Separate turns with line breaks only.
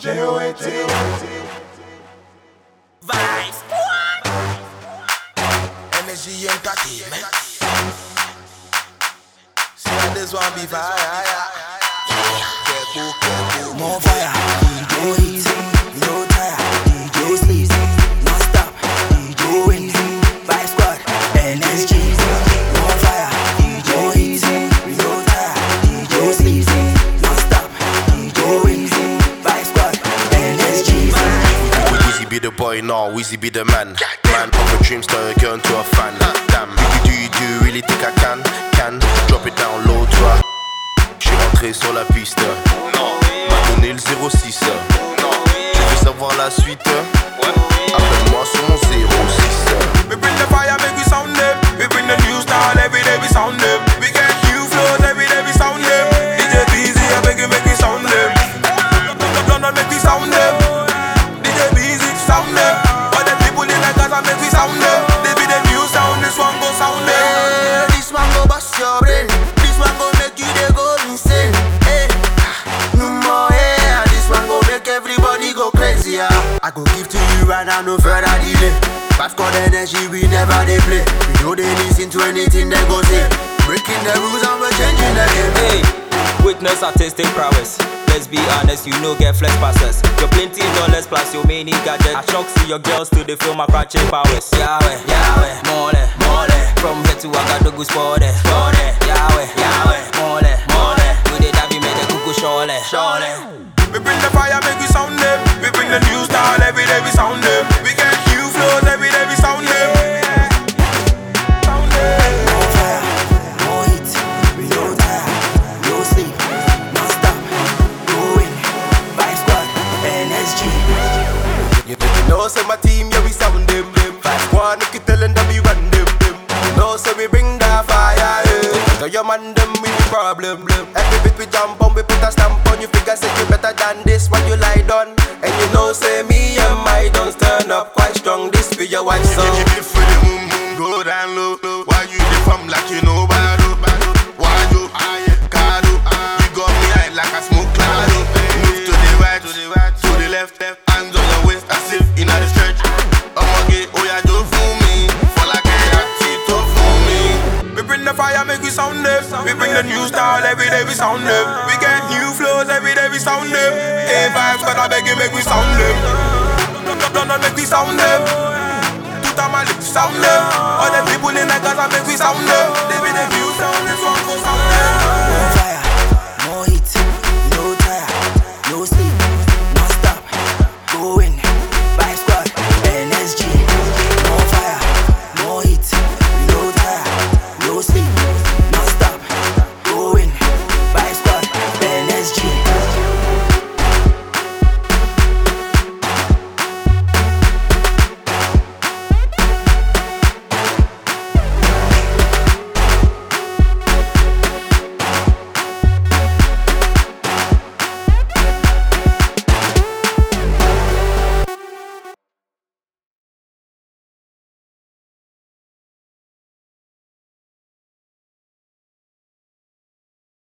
J-O-A-T.
Vibes. Energy entertainment. See how this one be fire. Careful, careful.
More fire, go easy, no tire,
boy, be the man. Man a turn into a fan. Damn, do you do drop it down low to rentré sur la piste. M'a donné le 06. Tu veux savoir la suite? Appelle-moi sur mon 06.
We bring the fire,
crazy. Yeah. I go give to you right now, no further delay. Vibe Squad energy, we never they play. We know they listen to anything they go say. Breaking the rules and we're changing the game.
Hey, witness artistic prowess. Let's be honest, you know get flex passes. Your plenty dollars plus your many gadget. I shock see your girls to the film my crotchet powers. Yahweh, Yahweh, mole, mole. From here to Agadogu sport sport. Yahweh, Yahweh, mole, mole. Do the davi me the kuku shole, shole.
We bring the fire, make we the new style every day, we sound them. We get new flows every day, we sound them. Sound them.
No fire, no heat, no tire, no sleep, no stop, going. Vibe Squad, NSG.
You know, say my team, yeah, we sound them. Vibe Squad, look you telling them we run them. No, say we bring the fire. Yeah. Tell your man them we the problem. Every bit we jump on, we put a stamp on. You figure say you better than this, what you lie done. And you know, say me and my
the
fire, make we sound them. We bring the new style every day, we sound them. We get new flows every day, we sound them. Hey, vibes, but I beg you, make we sound them. London, make we sound them. Tout à ma lips, sound them. All the people in the Gaza, make we sound them.